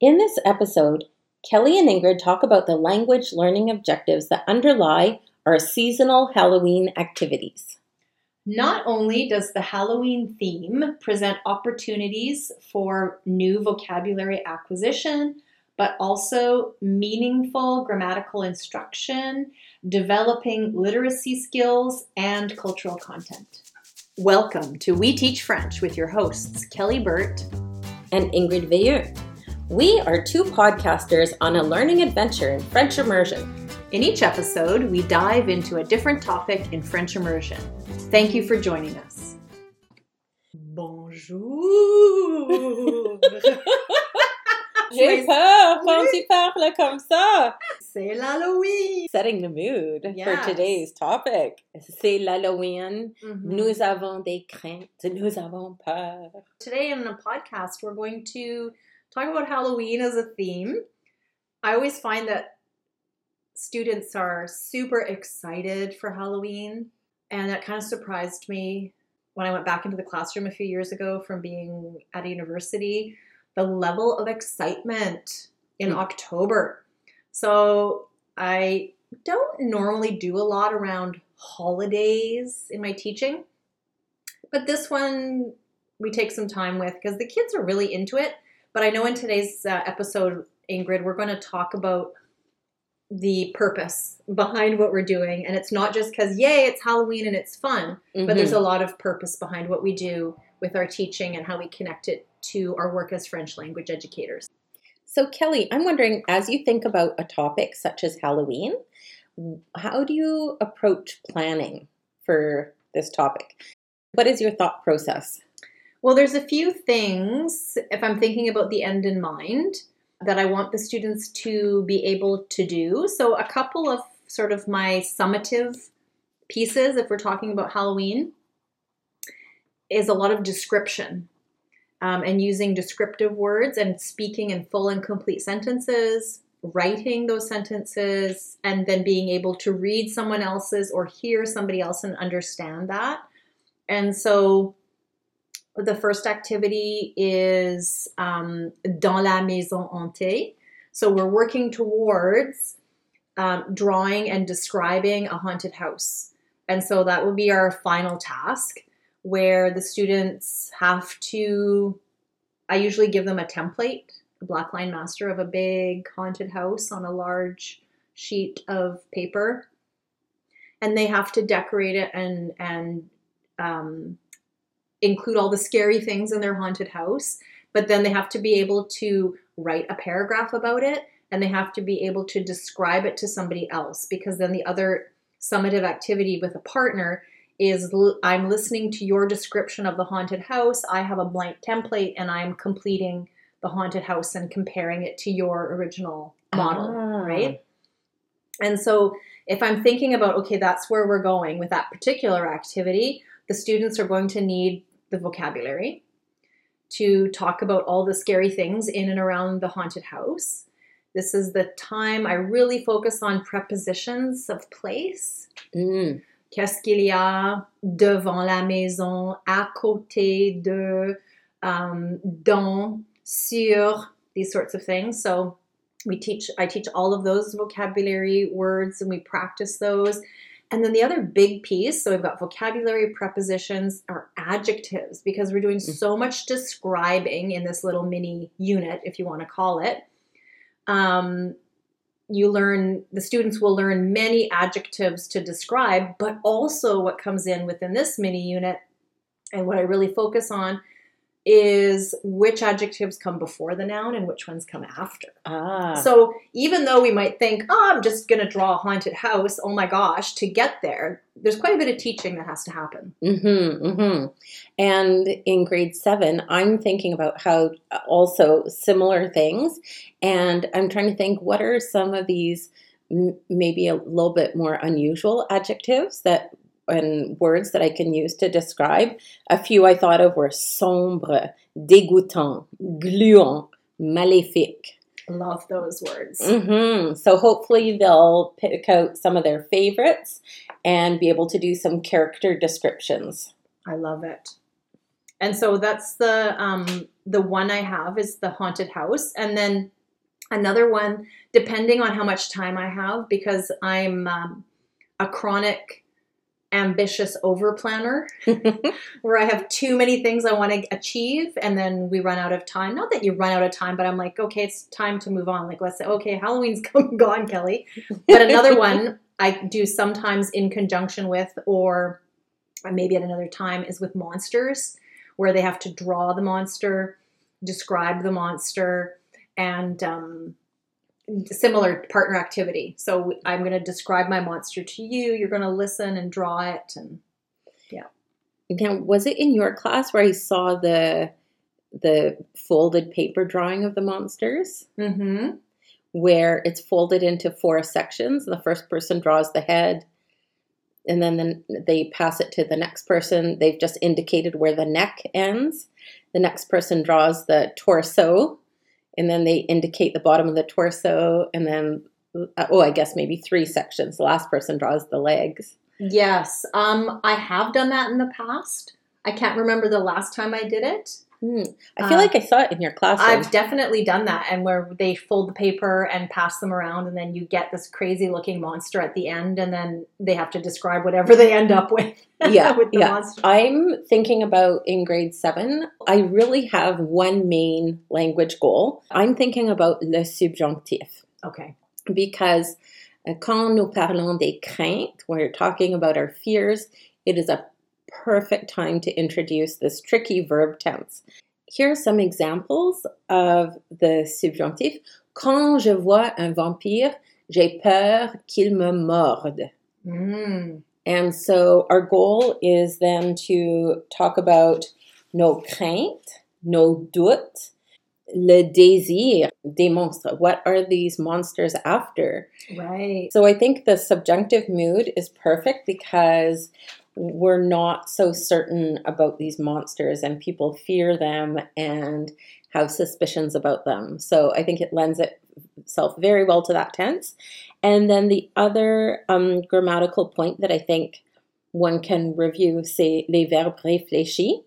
In this episode, Kelly and Ingrid talk about the language learning objectives that underlie our seasonal Halloween activities. Not only does the Halloween theme present opportunities for new vocabulary acquisition, but also meaningful grammatical instruction, developing literacy skills, and cultural content. Welcome to We Teach French with your hosts, Kelly Burt and Ingrid Veilleux. We are two podcasters on a learning adventure in French immersion. In each episode, we dive into a different topic in French immersion. Thank you for joining us. Bonjour! J'ai peur quand tu parles comme ça. C'est l'Halloween. Setting the mood Yes. for today's topic. C'est l'Halloween. Mhm. Nous avons des craintes. Nous avons peur. Today in the podcast, we're going to talk about Halloween as a theme. I always find that students are super excited for Halloween, and that kind of surprised me when I went back into the classroom a few years ago from being at a university. The level of excitement in Mm. October. So I don't normally do a lot around holidays in my teaching, but this one we take some time with because the kids are really into it. But I know in today's uh, episode, Ingrid, we're going to talk about the purpose behind what we're doing. And it's not just because, yay, it's Halloween and it's fun, but there's a lot of purpose behind what we do with our teaching and how we connect it to our work as French language educators. So, Kelly, I'm wondering as you think about a topic such as Halloween, how do you approach planning for this topic? What is your thought process? Well, there's a few things, if I'm thinking about the end in mind, that I want the students to be able to do. So, a couple of sort of my summative pieces, if we're talking about Halloween, is a lot of description um, and using descriptive words and speaking in full and complete sentences, writing those sentences, and then being able to read someone else's or hear somebody else and understand that. And so, the first activity is um, dans la maison hantée. So we're working towards um, drawing and describing a haunted house. And so that will be our final task where the students have to, I usually give them a template, a black line master of a big haunted house on a large sheet of paper. And they have to decorate it and, and, um, include all the scary things in their haunted house, but then they have to be able to write a paragraph about it and they have to be able to describe it to somebody else because then the other summative activity with a partner is l- I'm listening to your description of the haunted house, I have a blank template and I'm completing the haunted house and comparing it to your original model, Ah. right? And so if I'm thinking about, okay, that's where we're going with that particular activity, the students are going to need the vocabulary to talk about all the scary things in and around the haunted house. This is the time I really focus on prepositions of place. Mm. Qu'est-ce qu'il y a devant la maison, à côté de, um, dans, sur, these sorts of things. So we teach, I teach all of those vocabulary words and we practice those. And then the other big piece, so we've got vocabulary, prepositions, or adjectives because we're doing so much describing in this little mini unit, if you want to call it. Um, you learn, the students will learn many adjectives to describe, but also what comes in within this mini unit and what I really focus on is which adjectives come before the noun and which ones come after. Ah. So even though we might think, oh, I'm just going to draw a haunted house, oh my gosh, to get there, there's quite a bit of teaching that has to happen. Mm-hmm, mm-hmm. And in grade seven, I'm thinking about how uh, also similar things. And I'm trying to think what are some of these maybe a little bit more unusual adjectives that and words that I can use to describe. A few I thought of were sombre, dégoûtant, gluant, maléfique. Love those words. hmm So hopefully they'll pick out some of their favorites and be able to do some character descriptions. I love it. and so that's the um, the one I have is the haunted house, and then another one depending on how much time I have because I'm um, a chronic ambitious over planner where I have too many things I want to achieve and then we run out of time. Not that you run out of time, but I'm like, okay, it's time to move on. Like, let's say, okay, Halloween's gone, Kelly. But another one I do sometimes in conjunction with, or maybe at another time, is with monsters where they have to draw the monster, describe the monster, and um, similar partner activity. So I'm going to describe my monster to you. You're going to listen and draw it, and yeah. Now, was it in your class where I saw the the folded paper drawing of the monsters? Mm-hmm. Where it's folded into four sections. The first person draws the head, and then the, they pass it to the next person. They've just indicated where the neck ends. The next person draws the torso, and then they indicate the bottom of the torso, and then uh, oh, I guess maybe three sections. The last person draws the legs. Yes, um, I have done that in the past. I can't remember the last time I did it. Hmm. I feel uh, like I saw it in your class. I've definitely done that, and where they fold the paper and pass them around, and then you get this crazy looking monster at the end, and then they have to describe whatever they end up with. Yeah, with yeah. Monster. I'm thinking about in grade seven. I really have one main language goal. I'm thinking about le subjonctif. Okay. Because uh, quand nous parlons des craintes, we're talking about our fears. It is a perfect time to introduce this tricky verb tense. Here are some examples of the subjonctif. Quand je vois un vampire, j'ai peur qu'il me morde. Mm. And so our goal is then to talk about nos craintes, nos doutes, le désir des monstres. What are these monsters after? Right. So I think the subjunctive mood is perfect because we're not so certain about these monsters and people fear them and have suspicions about them. So I think it lends itself very well to that tense. And then the other um, grammatical point that I think one can review, c'est les verbes réfléchis.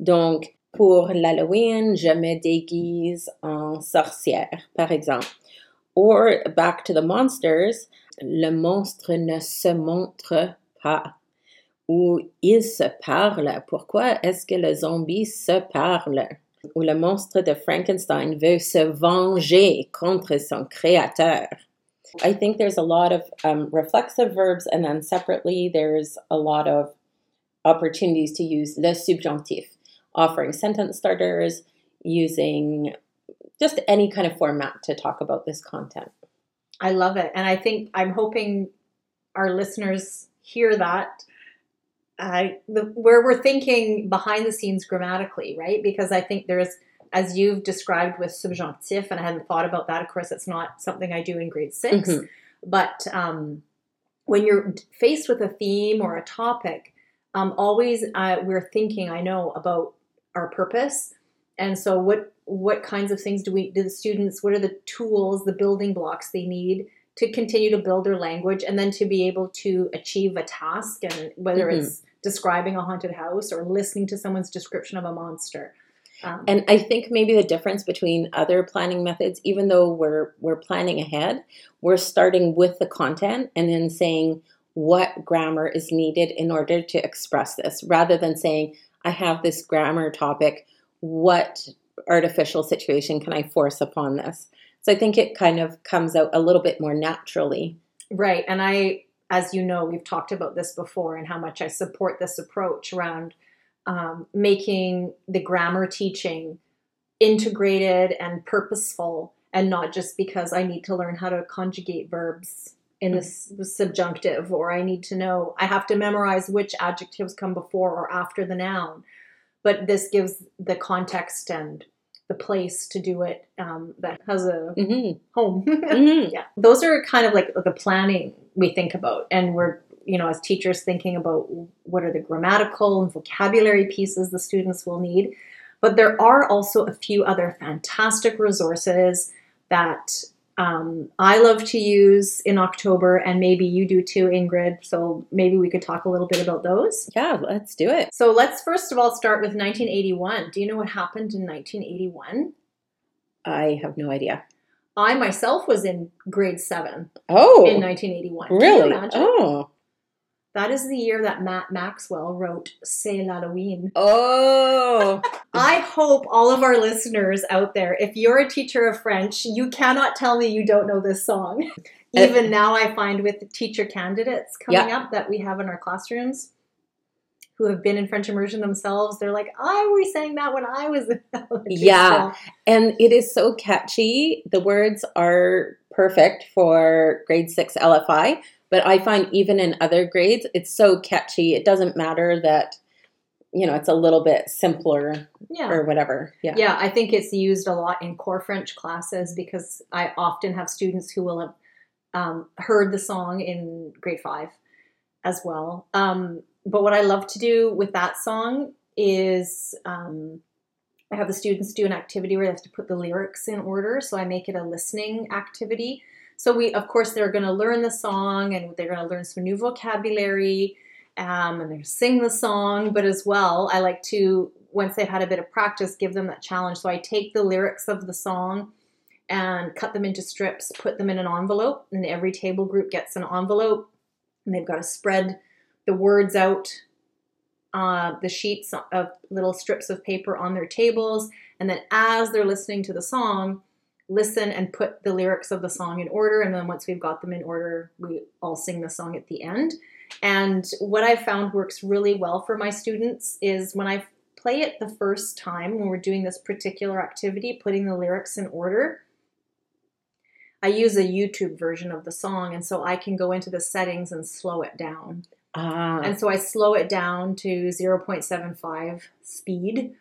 Donc, pour l'Halloween, je me déguise en sorcière, par exemple. Or, back to the monsters, le monstre ne se montre pas où ils se parlent. Pourquoi est-ce que le zombie se parle? Où le monstre de Frankenstein veut se venger contre son créateur. I think there's a lot of um, reflexive verbs, and then separately, there's a lot of opportunities to use le subjonctif, offering sentence starters, using just any kind of format to talk about this content. I love it. And I think I'm hoping our listeners hear that uh, the, where we're thinking behind the scenes grammatically, right? Because I think there's, as you've described with subjunctif, and I hadn't thought about that. Of course, it's not something I do in grade 6 mm-hmm. but um, when you're faced with a theme or a topic, um, always uh, we're thinking. I know about our purpose, and so what what kinds of things do we do the students? What are the tools, the building blocks they need? to continue to build their language and then to be able to achieve a task and whether mm-hmm. it's describing a haunted house or listening to someone's description of a monster. Um, and I think maybe the difference between other planning methods, even though we're we're planning ahead, we're starting with the content and then saying what grammar is needed in order to express this, rather than saying I have this grammar topic. What artificial situation can I force upon this? So I think it kind of comes out a little bit more naturally. Right, and I as you know, we've talked about this before and how much I support this approach around um, making the grammar teaching integrated and purposeful and not just because I need to learn how to conjugate verbs in this subjunctive or I need to know, I have to memorize which adjectives come before or after the noun. But this gives the context and the place to do it um, that has a mm-hmm. home. mm-hmm. Yeah, those are kind of like the planning we think about, and we're you know as teachers thinking about what are the grammatical and vocabulary pieces the students will need. But there are also a few other fantastic resources that um, I love to use in October, and maybe you do too, Ingrid. So maybe we could talk a little bit about those. Yeah, let's do it. So let's first of all start with 1981. Do you know what happened in 1981? I have no idea. I myself was in grade seven Oh, in 1981. Can you really? imagine? Oh, That is the year that Matt Maxwell wrote C'est l'Halloween. oh, I hope all of our listeners out there, if you're a teacher of French, you cannot tell me you don't know this song. Uh, Even now, I find with the teacher candidates coming up that we have in our classrooms who have been in French immersion themselves, they're like, I was saying that when I was in elementary Yeah. school." and it is so catchy. The words are perfect for grade six LFI, but I find even in other grades, it's so catchy. It doesn't matter that you know it's a little bit simpler Yeah. or whatever. Yeah. Yeah, I think it's used a lot in core French classes because I often have students who will have um, heard the song in grade five as well. Um, but what I love to do with that song is um, I have the students do an activity where they have to put the lyrics in order. So I make it a listening activity. So we, of course, they're going to learn the song and they're going to learn some new vocabulary um, and they're sing the song. But as well, I like to once they've had a bit of practice, give them that challenge. So I take the lyrics of the song and cut them into strips, put them in an envelope, and every table group gets an envelope, and they've got to spread the words out, uh, the sheets of little strips of paper on their tables, and then as they're listening to the song, listen and put the lyrics of the song in order. And then once we've got them in order, we all sing the song at the end. And what I've found works really well for my students is when I play it the first time when we're doing this particular activity, putting the lyrics in order. I use a YouTube version of the song, and so I can go into the settings and slow it down. Ah, And so I slow it down to 0.75 speed.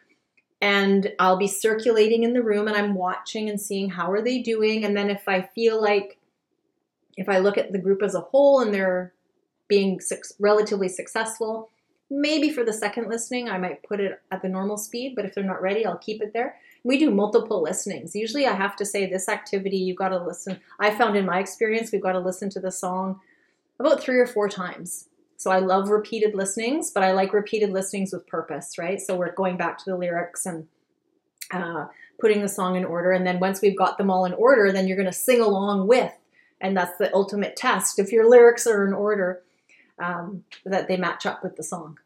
And I'll be circulating in the room and I'm watching and seeing how are they doing. And then if I feel like, if I look at the group as a whole and they're being suc relatively successful, maybe for the second listening, I might put it at the normal speed. But if they're not ready, I'll keep it there. We do multiple listenings. Usually I have to say this activity, you've got to listen. I found in my experience, we've got to listen to the song about three or four times. So I love repeated listenings, but I like repeated listenings with purpose, right? So we're going back to the lyrics and uh, putting the song in order. And then once we've got them all in order, then you're going to sing along with. And that's the ultimate test. If your lyrics are in order, um, that they match up with the song.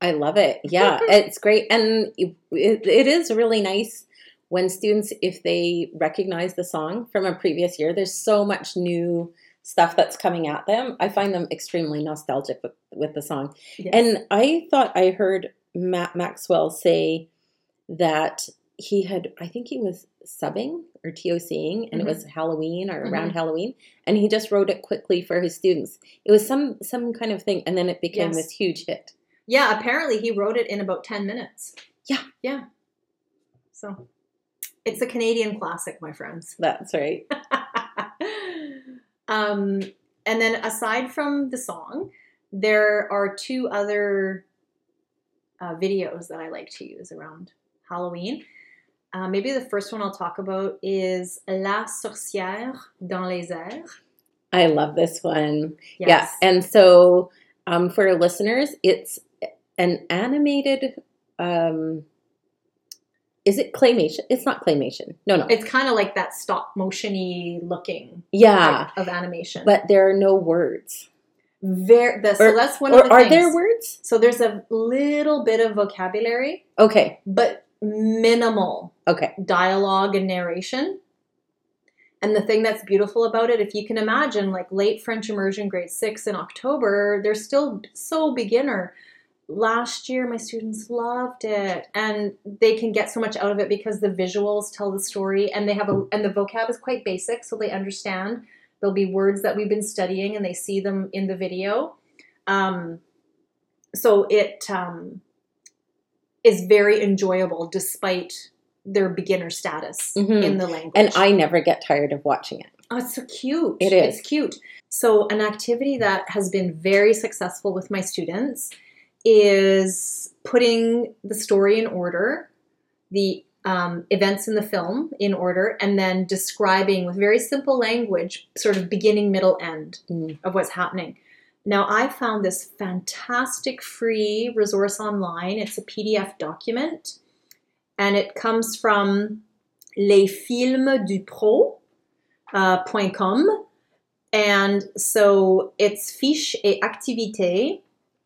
I love it. Yeah, it's great, and it, it is really nice when students, if they recognize the song from a previous year, there's so much new stuff that's coming at them. I find them extremely nostalgic with, with the song. Yes. And I thought I heard Matt Maxwell say that he had, I think he was subbing or TOCing, and Mhm. it was Halloween or around Halloween, and he just wrote it quickly for his students. It was some some kind of thing, and then it became Yes. this huge hit. yeah, apparently he wrote it in about 10 minutes. Yeah. Yeah. So it's a Canadian classic, my friends. That's right. um, and then aside from the song, there are two other uh, videos that I like to use around Halloween. Uh, maybe the first one I'll talk about is La sorcière dans les airs. I love this one. Yes. Yeah. And so um, for listeners, it's an animated. Um, is it claymation? It's not claymation. No, no. It's kind of like that stop motiony looking yeah, of animation. but there are no words. Very, the, so that's one of the are things. there words? So there's a little bit of vocabulary, Okay. but minimal Okay. dialogue and narration. And the thing that's beautiful about it, if you can imagine, like late French immersion grade six in October, they're still so beginner. Last year, my students loved it, and they can get so much out of it because the visuals tell the story, and they have a and the vocab is quite basic, so they understand. There'll be words that we've been studying, and they see them in the video. Um, so it um, is very enjoyable despite their beginner status Mhm. in the language. And I never get tired of watching it. Oh, it's so cute. It is. It's cute. So, an activity that has been very successful with my students is putting the story in order. The um, events in the film in order and then describing with very simple language, sort of beginning, middle, end Mm. of what's happening. Now, I found this fantastic free resource online. It's a PDF document and it comes from lesfilmsdupreau.com. And so it's fiche et activité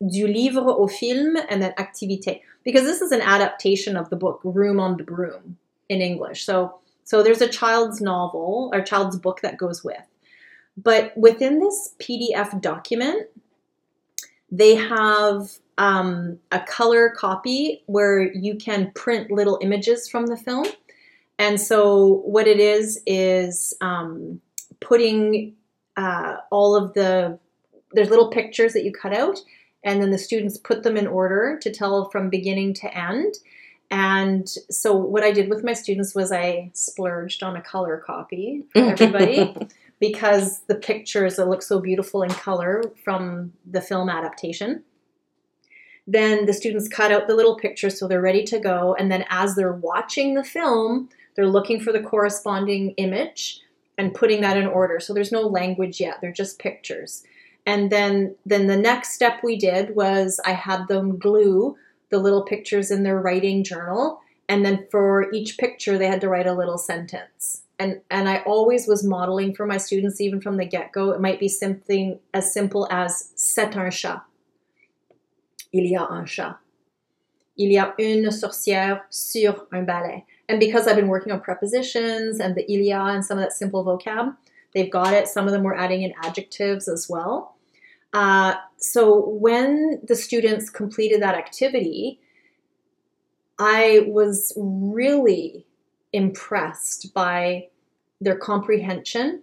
du livre au film and then activité because this is an adaptation of the book Room on the Broom in English. So so there's a child's novel or child's book that goes with. But within this PDF document, they have um, a color copy where you can print little images from the film. And so what it is is um, putting uh, all of the there's little pictures that you cut out and then the students put them in order to tell from beginning to end. And so what i did with my students was i splurged on a color copy for everybody because the pictures that look so beautiful in color from the film adaptation. Then the students cut out the little pictures so they're ready to go. And then as they're watching the film they're looking for the corresponding image and putting that in order. So there's no language yet. They're just pictures and then then the next step we did was i had them glue the little pictures in their writing journal. And then for each picture they had to write a little sentence. And and i always was modeling for my students even from the get-go. It might be something as simple as c'est un chat. Il y a un chat. Il y a une sorcière sur un balai. And because i've been working on prepositions and the il y a and some of that simple vocab they've got it some of them were adding in adjectives as well uh, so when the students completed that activity, I was really impressed by their comprehension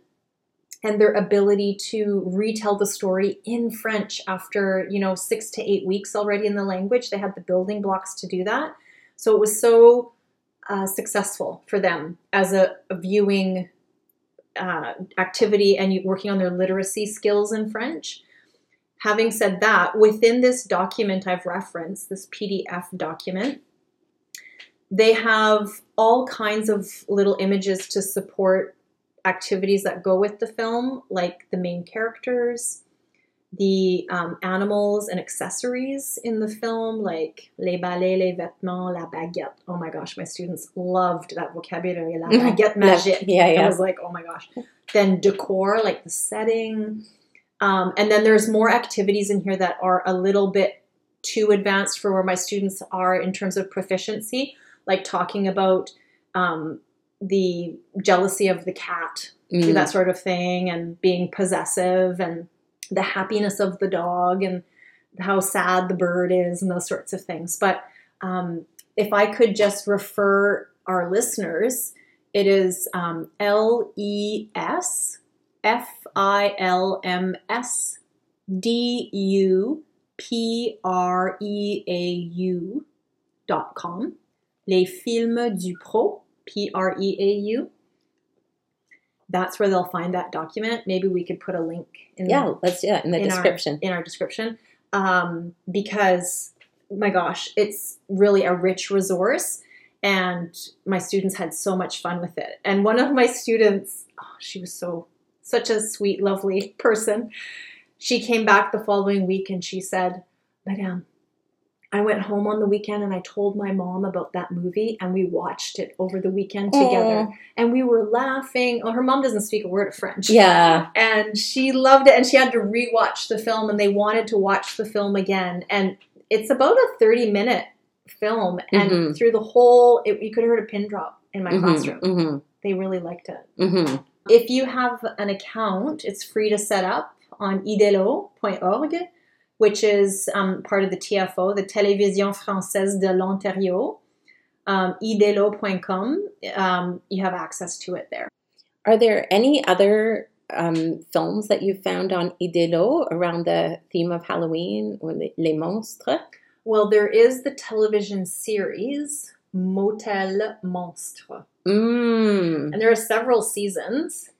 and their ability to retell the story in French after, you know, six to eight weeks already in the language. They had the building blocks to do that. So it was so uh, successful for them as a, a viewing uh, activity and working on their literacy skills in French. Having said that, within this document I've referenced, this PDF document, they have all kinds of little images to support activities that go with the film, like the main characters, the um, animals and accessories in the film, like les balais, les vêtements, la baguette. Oh my gosh, my students loved that vocabulary, la baguette magique. yeah, yeah. I was like, oh my gosh. Then decor, like the setting. Um, and then there's more activities in here that are a little bit too advanced for where my students are in terms of proficiency, like talking about um, the jealousy of the cat, Mm. that sort of thing, and being possessive, and the happiness of the dog, and how sad the bird is, and those sorts of things. But um, if I could just refer our listeners, it is um, L E S F I L M S D U P R E A U dot com. Les films du Préau, P R E A U. That's where they'll find that document. Maybe we could put a link in Yeah, let's do that in the In our- description. in our description um, because my gosh it's really a rich resource and my students had so much fun with it and one of my students oh, she was so such a sweet lovely person she came back the following week and she said madame i went home on the weekend and i told my mom about that movie and we watched it over the weekend together. Aw. and we were laughing. Oh her mom doesn't speak a word of french. Yeah. and she loved it and she had to rewatch the film and they wanted to watch the film again. And it's about a 30 minute film and Mhm. through the whole it, you could have heard a pin drop in my Mhm, classroom. Mhm, they really liked it. Mhm. if you have an account it's free to set up on idello.org which is um, part of the TFO, the Télévision Française de l'Ontario, um, idello.com. Um, you have access to it there. Are there any other um, films that you've found on Idello around the theme of Halloween or les, les monstres? Well, there is the television series Motel Monstre, Mm, and there are several seasons.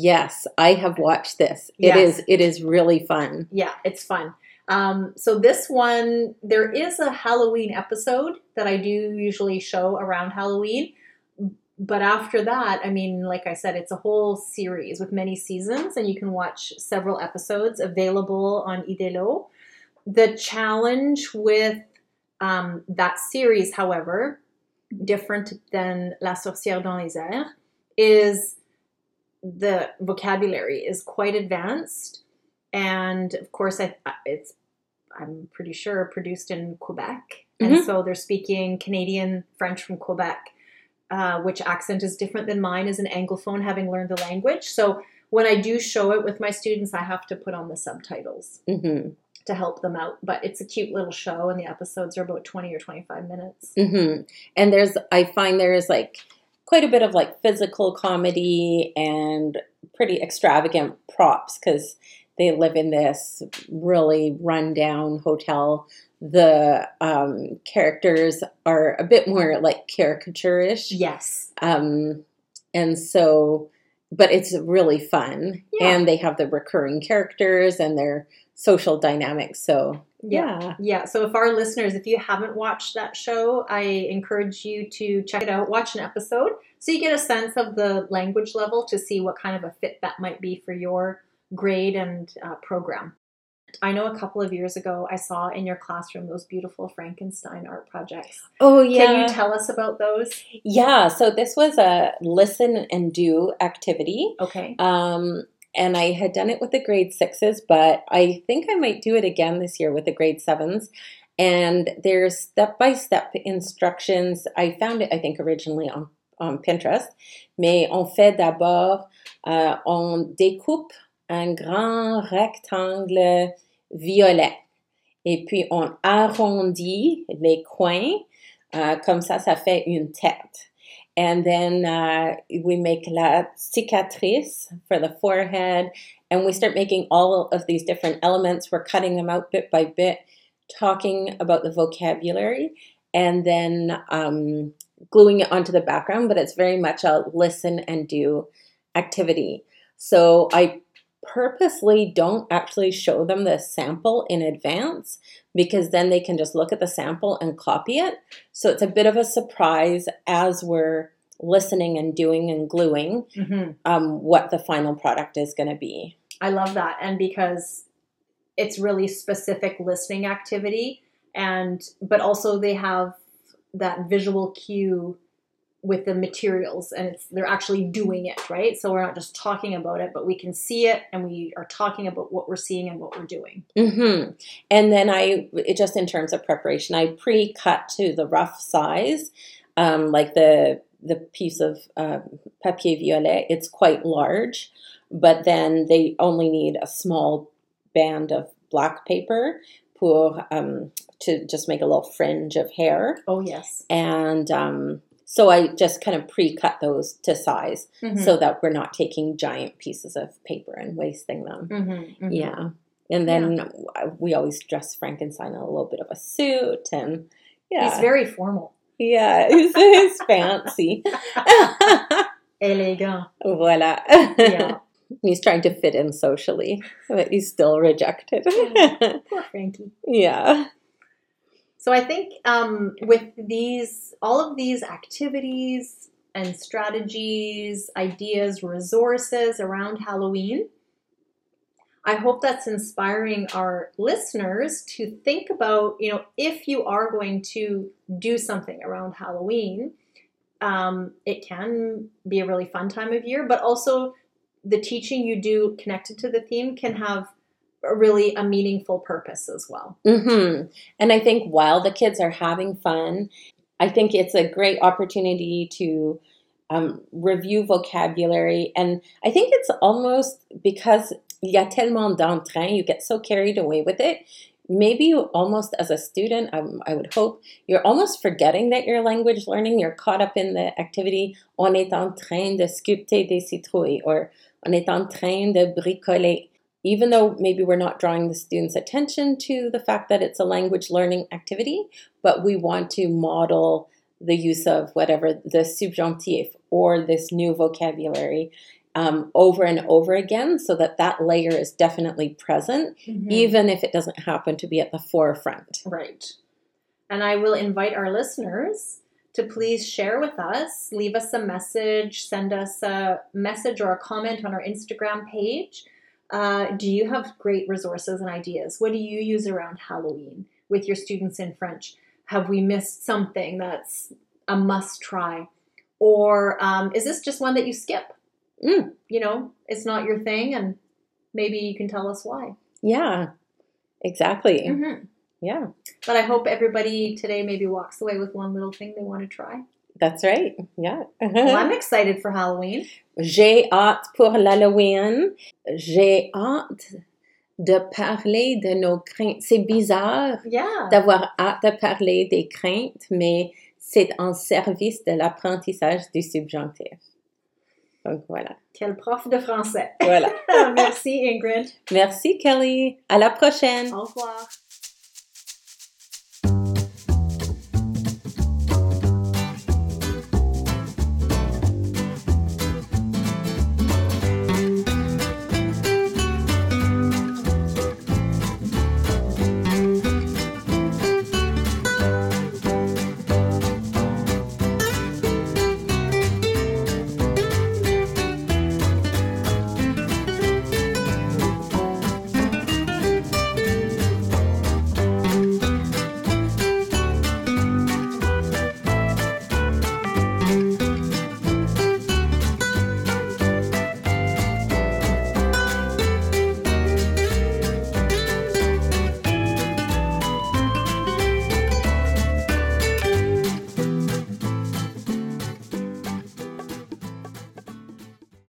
Yes, I have watched this. It Yes. is it is really fun. Yeah, it's fun. Um, so this one, there is a Halloween episode that I do usually show around Halloween. But after that, I mean, like I said, it's a whole series with many seasons, and you can watch several episodes available on Idello. The challenge with um, that series, however, different than La Sorcière dans les airs, is the vocabulary is quite advanced, and of course, I, it's I'm pretty sure produced in Quebec, and Mhm. so they're speaking Canadian French from Quebec, uh, which accent is different than mine as an anglophone, having learned the language. So when I do show it with my students, I have to put on the subtitles hmm to help them out. But it's a cute little show, and the episodes are about twenty or twenty-five minutes. hmm And there's, I find there is like quite a bit of like physical comedy and pretty extravagant props because they live in this really rundown hotel. The um, characters are a bit more like caricaturish. Yes. Um, and so, but it's really fun. Yeah. And they have the recurring characters and their social dynamics. So, yeah. Yeah, so if our listeners, if you haven't watched that show, I encourage you to check it out, watch an episode, so you get a sense of the language level to see what kind of a fit that might be for your grade and uh, program. I know a couple of years ago I saw in your classroom those beautiful Frankenstein art projects. Oh, yeah. Can you tell us about those? Yeah, so this was a listen and do activity. Okay. Um, and I had done it with the grade sixes, but I think I might do it again this year with the grade sevens. And there's step by step instructions. I found it, I think, originally on, on Pinterest. Mais on fait d'abord, euh, on découpe un grand rectangle violet. Et puis on arrondit les coins. Euh, comme ça, ça fait une tête. And then uh, we make la cicatrice for the forehead, and we start making all of these different elements. We're cutting them out bit by bit, talking about the vocabulary, and then um, gluing it onto the background. But it's very much a listen and do activity. So I purposely don't actually show them the sample in advance because then they can just look at the sample and copy it. So it's a bit of a surprise as we're listening and doing and gluing hmm um, what the final product is going to be. I love that. And because it's really specific listening activity and but also they have that visual cue with the materials and it's they're actually doing it, right? So we're not just talking about it, but we can see it and we are talking about what we're seeing and what we're doing. hmm And then I, it, just in terms of preparation, I pre-cut to the rough size, um, like the the piece of uh, papier violet. It's quite large, but then they only need a small band of black paper pour um, to just make a little fringe of hair, Oh yes. and um, so I just kind of pre-cut those to size Mhm. so that we're not taking giant pieces of paper and wasting them. Mhm, mhm. Yeah. And then we always dress Frankenstein in a little bit of a suit and yeah. He's very formal. yeah, he's, he's fancy. Elegant. Voila. Yeah. he's trying to fit in socially, but he's still rejected. Poor Frankie. yeah. So I think um, with these, all of these activities and strategies, ideas, resources around Halloween, I hope that's inspiring our listeners to think about, you know, if you are going to do something around Halloween, um, it can be a really fun time of year, but also the teaching you do connected to the theme can have really a meaningful purpose as well. hmm And I think while the kids are having fun, I think it's a great opportunity to um, review vocabulary. And I think it's almost because il y a tellement d'entrain, you get so carried away with it. Maybe you almost as a student, um, I would hope, you're almost forgetting that you're language learning. You're caught up in the activity. On est en train de sculpter des citrouilles, or on est en train de bricoler even though maybe we're not drawing the students' attention to the fact that it's a language learning activity, but we want to model the use of whatever the subjunctive or this new vocabulary. um, over and over again so that that layer is definitely present, Mhm. even if it doesn't happen to be at the forefront. Right. And I will invite our listeners to please share with us, leave us a message, send us a message or a comment on our Instagram page. Uh, do you have great resources and ideas? What do you use around Halloween with your students in French? Have we missed something that's a must try? Or um, is this just one that you skip? Mm. You know, it's not your thing, and maybe you can tell us why. Yeah, exactly. Mhm. Yeah, But I hope everybody today maybe walks away with one little thing they want to try. That's right. Yeah. Well, I'm excited for Halloween. J'ai hâte pour l'Halloween. J'ai hâte de parler de nos craintes. C'est bizarre Yeah. d'avoir hâte de parler des craintes, mais c'est en service de l'apprentissage du subjonctif. Donc voilà. Quel prof de français. Voilà. Merci Ingrid. Merci Kelly. À la prochaine. Au revoir.